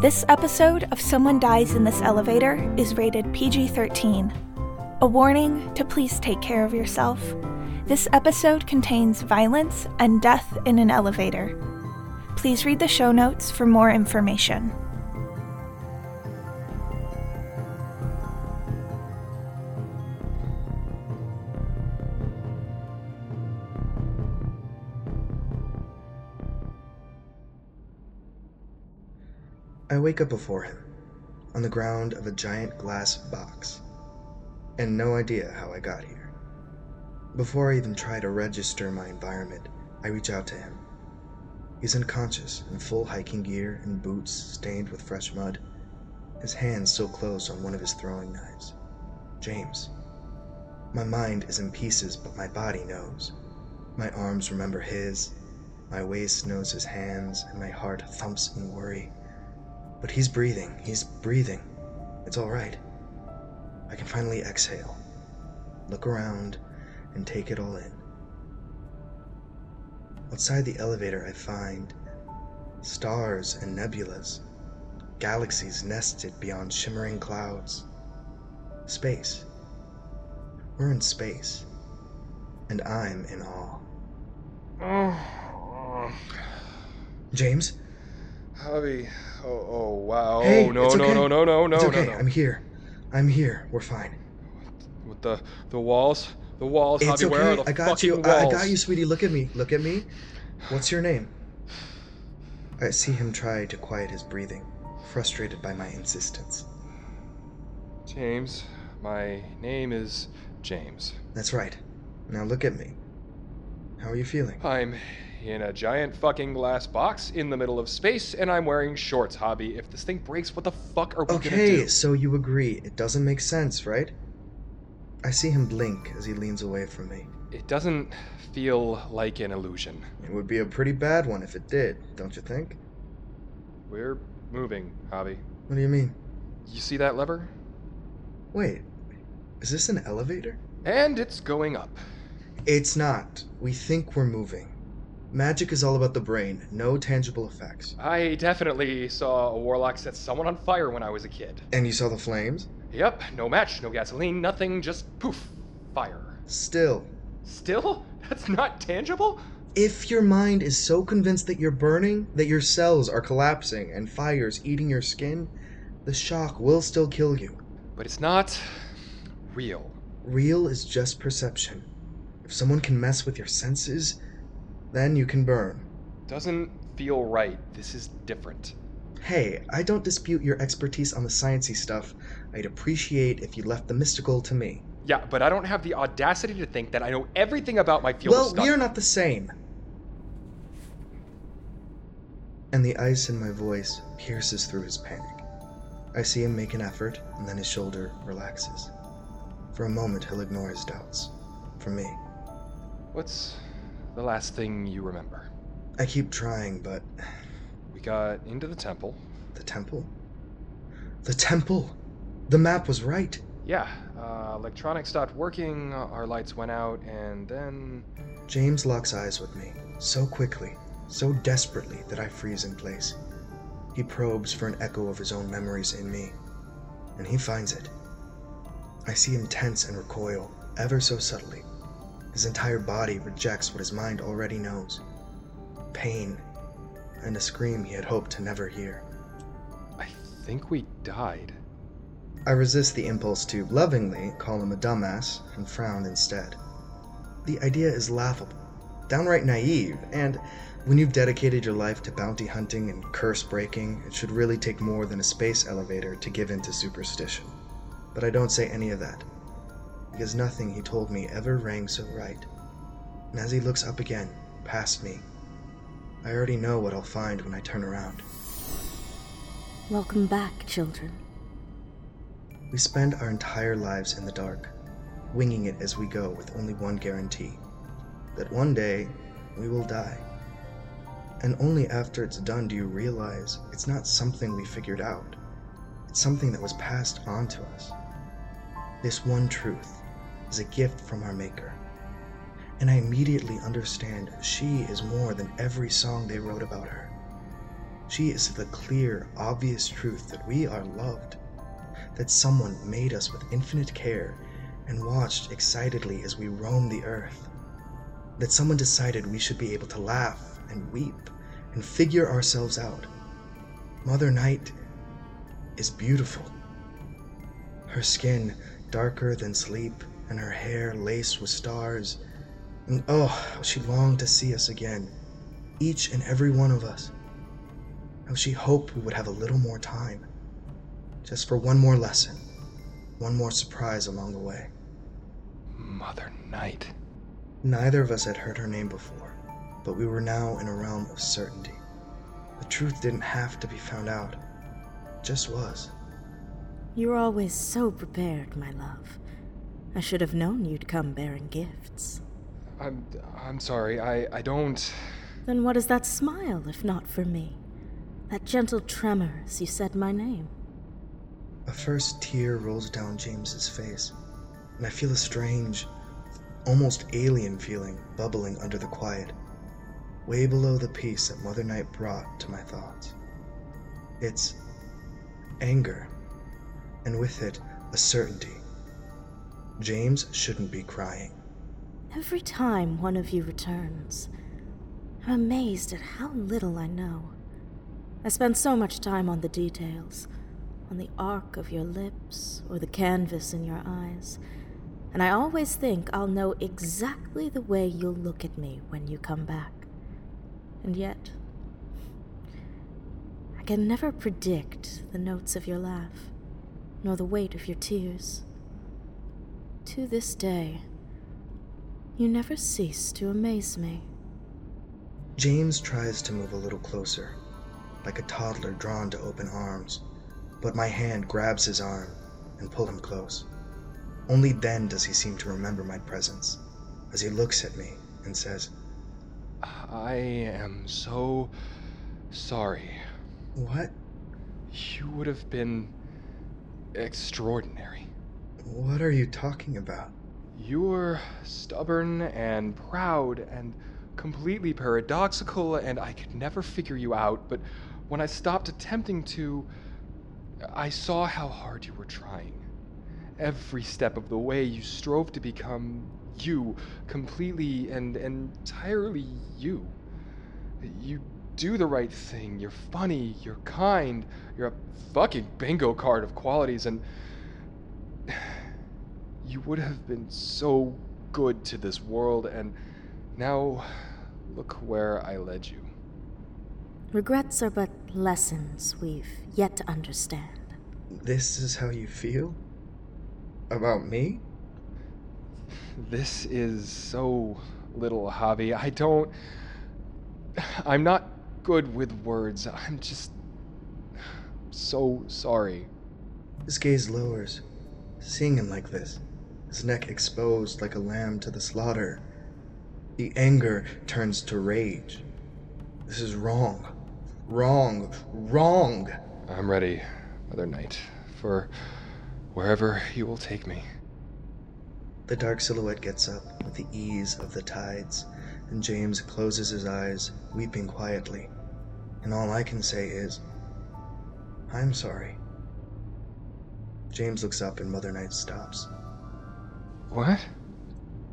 This episode of Someone Dies in This Elevator is rated PG 13. A warning to please take care of yourself. This episode contains violence and death in an elevator. Please read the show notes for more information. Wake up before him, on the ground of a giant glass box, and no idea how I got here. Before I even try to register my environment, I reach out to him. He's unconscious in full hiking gear and boots stained with fresh mud, his hand still closed on one of his throwing knives. James. My mind is in pieces, but my body knows. My arms remember his, my waist knows his hands, and my heart thumps in worry. But he's breathing. He's breathing. It's all right. I can finally exhale, look around, and take it all in. Outside the elevator, I find stars and nebulas, galaxies nested beyond shimmering clouds. Space. We're in space, and I'm in awe. James? Javi. Oh, oh wow. Hey, oh, no, it's no, okay. no, no, no, no, it's no, okay. no. I'm here. I'm here. We're fine. With the the walls, the walls. It's Javi, okay. where are the I got fucking you. walls? I got you, sweetie. Look at me. Look at me. What's your name? I see him try to quiet his breathing, frustrated by my insistence. James. My name is James. That's right. Now look at me. How are you feeling? I'm in a giant fucking glass box in the middle of space, and I'm wearing shorts, Javi. If this thing breaks, what the fuck are we gonna do? Okay, so you agree. It doesn't make sense, right? I see him blink as he leans away from me. It doesn't feel like an illusion. It would be a pretty bad one if it did, don't you think? We're moving, Javi. What do you mean? You see that lever? Wait, is this an elevator? And it's going up. It's not. We think we're moving. Magic is all about the brain, no tangible effects. I definitely saw a warlock set someone on fire when I was a kid. And you saw the flames? Yep, no match, no gasoline, nothing, just poof, fire. Still, Still? That's not tangible? if your mind is so convinced that you're burning, that your cells are collapsing and fire's eating your skin, the shock will still kill you. But it's not real. Real is just perception. If someone can mess with your senses, then you can burn. Doesn't feel right. This is different. Hey, I don't dispute your expertise on the sciency stuff. I'd appreciate if you left the mystical to me. Yeah, but I don't have the audacity to think that I know everything about my field well, of study. we are not the same. And the ice in my voice pierces through his panic. I see him make an effort, and then his shoulder relaxes. For a moment, he'll ignore his doubts. For me, What's the last thing you remember? I keep trying, but We got into the temple. the temple? The temple! The map was right. Yeah, uh, electronics stopped working, our lights went out, and then. James locks eyes with me, so quickly, so desperately that I freeze in place. He probes for an echo of his own memories in me, and he finds it. I see him tense and recoil, ever so subtly. His entire body rejects what his mind already knows pain, and a scream he had hoped to never hear. I think we died. I resist the impulse to lovingly call him a dumbass and frown instead. The idea is laughable, downright naive, and when you've dedicated your life to bounty hunting and curse breaking, it should really take more than a space elevator to give in to superstition. But I don't say any of that, because nothing he told me ever rang so right. And as he looks up again, past me, I already know what I'll find when I turn around. Welcome back, children. We spend our entire lives in the dark, winging it as we go with only one guarantee that one day we will die. And only after it's done do you realize it's not something we figured out, it's something that was passed on to us. This one truth is a gift from our Maker. And I immediately understand she is more than every song they wrote about her. She is the clear, obvious truth that we are loved, that someone made us with infinite care and watched excitedly as we roam the earth, that someone decided we should be able to laugh and weep and figure ourselves out. Mother Night is beautiful. Her skin darker than sleep, and her hair laced with stars. And oh, how she longed to see us again, each and every one of us. How she hoped we would have a little more time, just for one more lesson, one more surprise along the way. Mother Night. Neither of us had heard her name before, but we were now in a realm of certainty. The truth didn't have to be found out, it just was. You're always so prepared, my love. I should have known you'd come bearing gifts. I'm I'm sorry. I I don't Then what is that smile if not for me? That gentle tremor as you said my name. A first tear rolls down James's face, and I feel a strange, almost alien feeling bubbling under the quiet, way below the peace that Mother Night brought to my thoughts. It's anger, and with it, a certainty. James shouldn't be crying. Every time one of you returns, I'm amazed at how little I know. I spend so much time on the details, on the arc of your lips or the canvas in your eyes, and I always think I'll know exactly the way you'll look at me when you come back. And yet, I can never predict the notes of your laugh, nor the weight of your tears. To this day, you never cease to amaze me. James tries to move a little closer, like a toddler drawn to open arms, but my hand grabs his arm and pull him close. Only then does he seem to remember my presence, as he looks at me and says, I am so sorry. What? You would have been extraordinary. What are you talking about? You're stubborn and proud and completely paradoxical, and I could never figure you out. But when I stopped attempting to, I saw how hard you were trying. Every step of the way, you strove to become you, completely and entirely you. You do the right thing. You're funny. You're kind. You're a fucking bingo card of qualities, and you would have been so good to this world, and now look where I led you. Regrets are but lessons we've yet to understand. This is how you feel? About me? This is so little Javi. I don't. I'm not good with words. I'm just. so sorry. His gaze lowers, seeing him like this, his neck exposed like a lamb to the slaughter. The anger turns to rage. This is wrong. Wrong. Wrong. I'm ready, Mother Night, for wherever you will take me. The dark silhouette gets up with the ease of the tides, and James closes his eyes, weeping quietly. And all I can say is, I'm sorry. James looks up and Mother Night stops. What?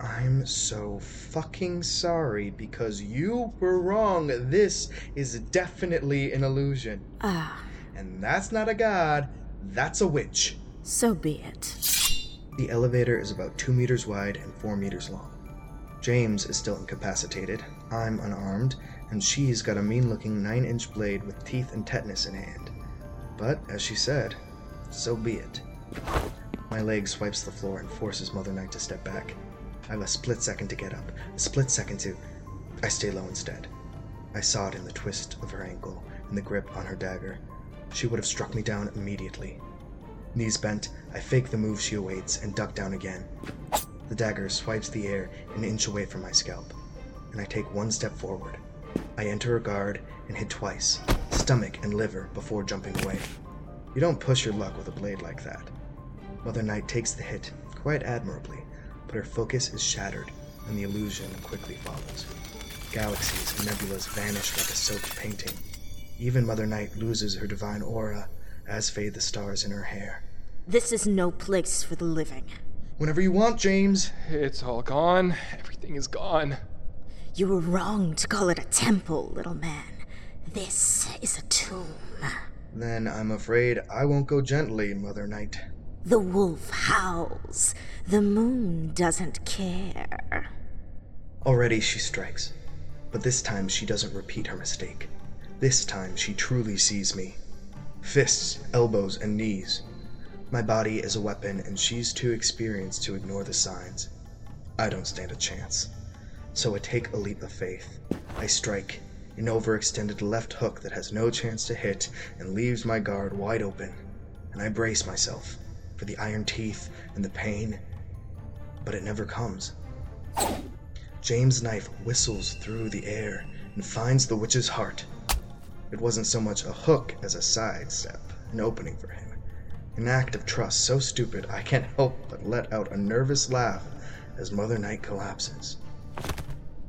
I'm so fucking sorry because you were wrong. This is definitely an illusion. Ah, And that's not a god, that's a witch. so be it. The elevator is about two meters wide and four meters long. James is still incapacitated, I'm unarmed, and she's got a mean looking nine inch blade with teeth and tetanus in hand. But, as she said, so be it. My leg swipes the floor and forces Mother Night to step back. I have a split second to get up, a split second to. I stay low instead. I saw it in the twist of her ankle and the grip on her dagger. She would have struck me down immediately. Knees bent, I fake the move she awaits and duck down again. The dagger swipes the air an inch away from my scalp, and I take one step forward. I enter her guard and hit twice, stomach and liver, before jumping away. You don't push your luck with a blade like that. Mother Night takes the hit quite admirably, but her focus is shattered, and the illusion quickly follows. Galaxies and nebulas vanish like a soaked painting. Even Mother Night loses her divine aura, as fade the stars in her hair. This is no place for the living. Whenever you want, James. It's all gone. Everything is gone. You were wrong to call it a temple, little man. This is a tomb. Then I'm afraid I won't go gently, Mother Night. The wolf howls. The moon doesn't care. Already she strikes, but this time she doesn't repeat her mistake. This time she truly sees me. Fists, elbows, and knees. My body is a weapon, and she's too experienced to ignore the signs. I don't stand a chance. So I take a leap of faith. I strike, an overextended left hook that has no chance to hit and leaves my guard wide open. And I brace myself for the iron teeth and the pain. But it never comes. James' knife whistles through the air and finds the witch's heart. It wasn't so much a hook as a sidestep, an opening for him. An act of trust so stupid I can't help but let out a nervous laugh as Mother Night collapses.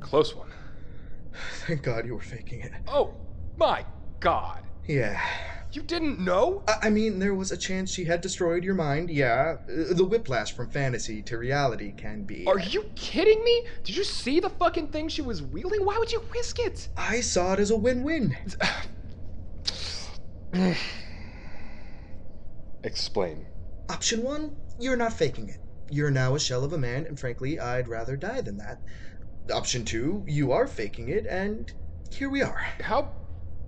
Close one. Thank God you were faking it. Oh, my God. Yeah. You didn't know? I, I mean, there was a chance she had destroyed your mind, yeah. Uh, The whiplash from fantasy to reality can be. Are you kidding me? Did you see the fucking thing she was wielding? Why would you risk it? I saw it as a win win. Explain. Option one, you're not faking it. You're now a shell of a man, and frankly, I'd rather die than that. Option two, you are faking it, and here we are. How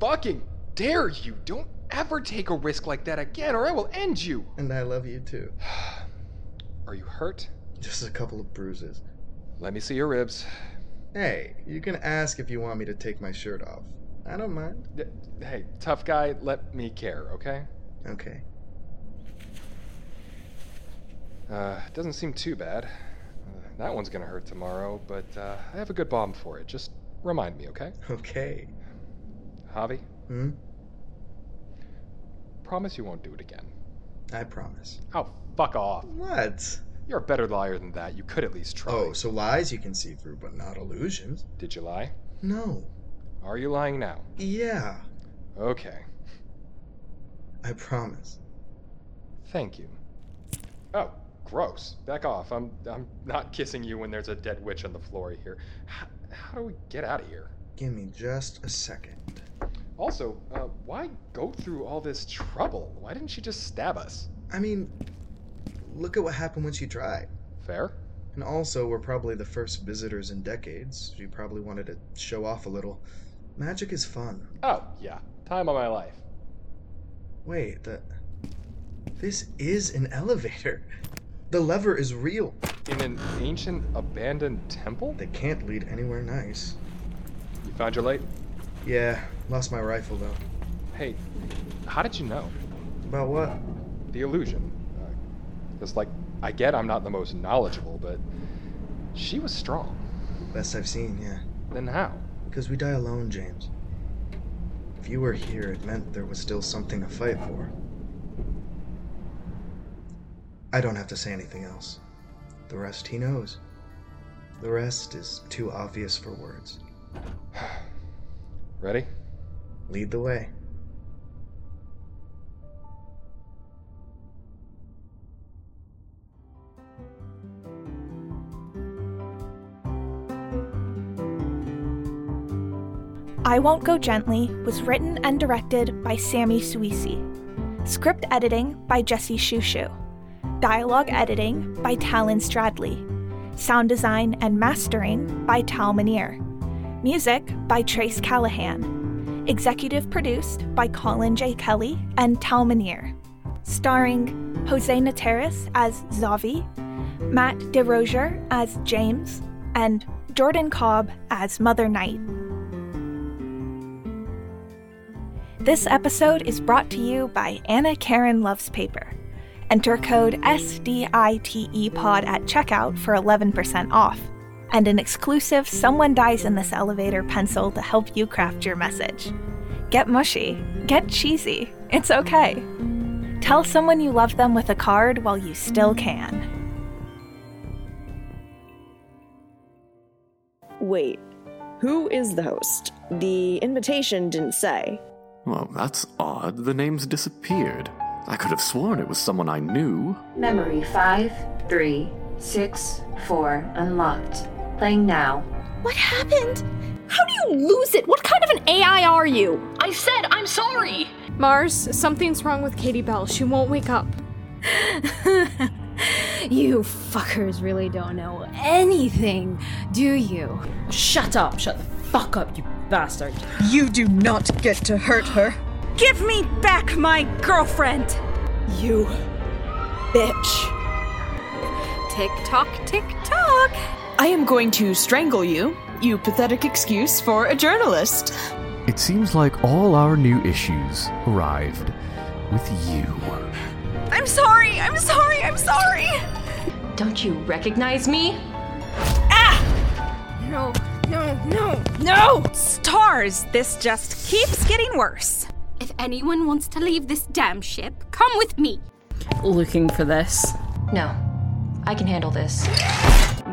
fucking dare you? Don't ever take a risk like that again, or I will end you. And I love you too. Are you hurt? Just a couple of bruises. Let me see your ribs. Hey, you can ask if you want me to take my shirt off. I don't mind. Hey, tough guy, let me care, okay? Okay. Uh, doesn't seem too bad. Uh, that one's gonna hurt tomorrow, but uh, I have a good balm for it. Just remind me, okay? Okay. Javi, Hmm? Promise you won't do it again. I promise. Oh, fuck off. What? You're a better liar than that. You could at least try. Oh, so lies you can see through, but not illusions? Did you lie? No. Are you lying now? Yeah. Okay. I promise. Thank you. Oh, gross. Back off. I'm I'm not kissing you when there's a dead witch on the floor here. How, how do we get out of here? Give me just a second. Also, uh, why go through all this trouble? Why didn't she just stab us? I mean, look at what happened when she tried. Fair? And also, we're probably the first visitors in decades. She probably wanted to show off a little. Magic is fun. Oh, yeah. Time of my life. Wait, the. This is an elevator. The lever is real. In an ancient abandoned temple? They can't lead anywhere nice. You found your light? Yeah, lost my rifle though. Hey, how did you know? About what? The illusion. Uh, just like, I get I'm not the most knowledgeable, but she was strong. Best I've seen, yeah. Then how? Because we die alone, James. If you were here, it meant there was still something to fight for. I don't have to say anything else. The rest he knows. The rest is too obvious for words. Ready? Lead the way. I Won't Go Gently was written and directed by Sammy Suisi. Script editing by Jesse Shushu. Dialogue editing by Talon Stradley. Sound design and mastering by Tal Minear. Music by Trace Callahan. Executive produced by Colin J. Kelly and Tal Minear. Starring Jose Nateras as Zavi, Matt DeRozier as James, and Jordan Cobb as Mother Night. This episode is brought to you by Anna Karen Loves Paper. Enter code SDITEPOD at checkout for 11% off and an exclusive Someone Dies in This Elevator pencil to help you craft your message. Get mushy, get cheesy, it's okay. Tell someone you love them with a card while you still can. Wait, who is the host? The invitation didn't say. Well, that's odd. The name's disappeared. I could have sworn it was someone I knew. Memory 5, 3, 6, 4, unlocked. Playing now. What happened? How do you lose it? What kind of an AI are you? I said I'm sorry! Mars, something's wrong with Katie Bell. She won't wake up. you fuckers really don't know anything, do you? Shut up! Shut the fuck up, you bastard! You do not get to hurt her. Give me back my girlfriend! You bitch. Tick tock, tick tock. I am going to strangle you, you pathetic excuse for a journalist. It seems like all our new issues arrived with you. I'm sorry, I'm sorry, I'm sorry! Don't you recognize me? Ah! No, no, no, no! Stars, this just keeps getting worse. If anyone wants to leave this damn ship, come with me. Looking for this? No. I can handle this.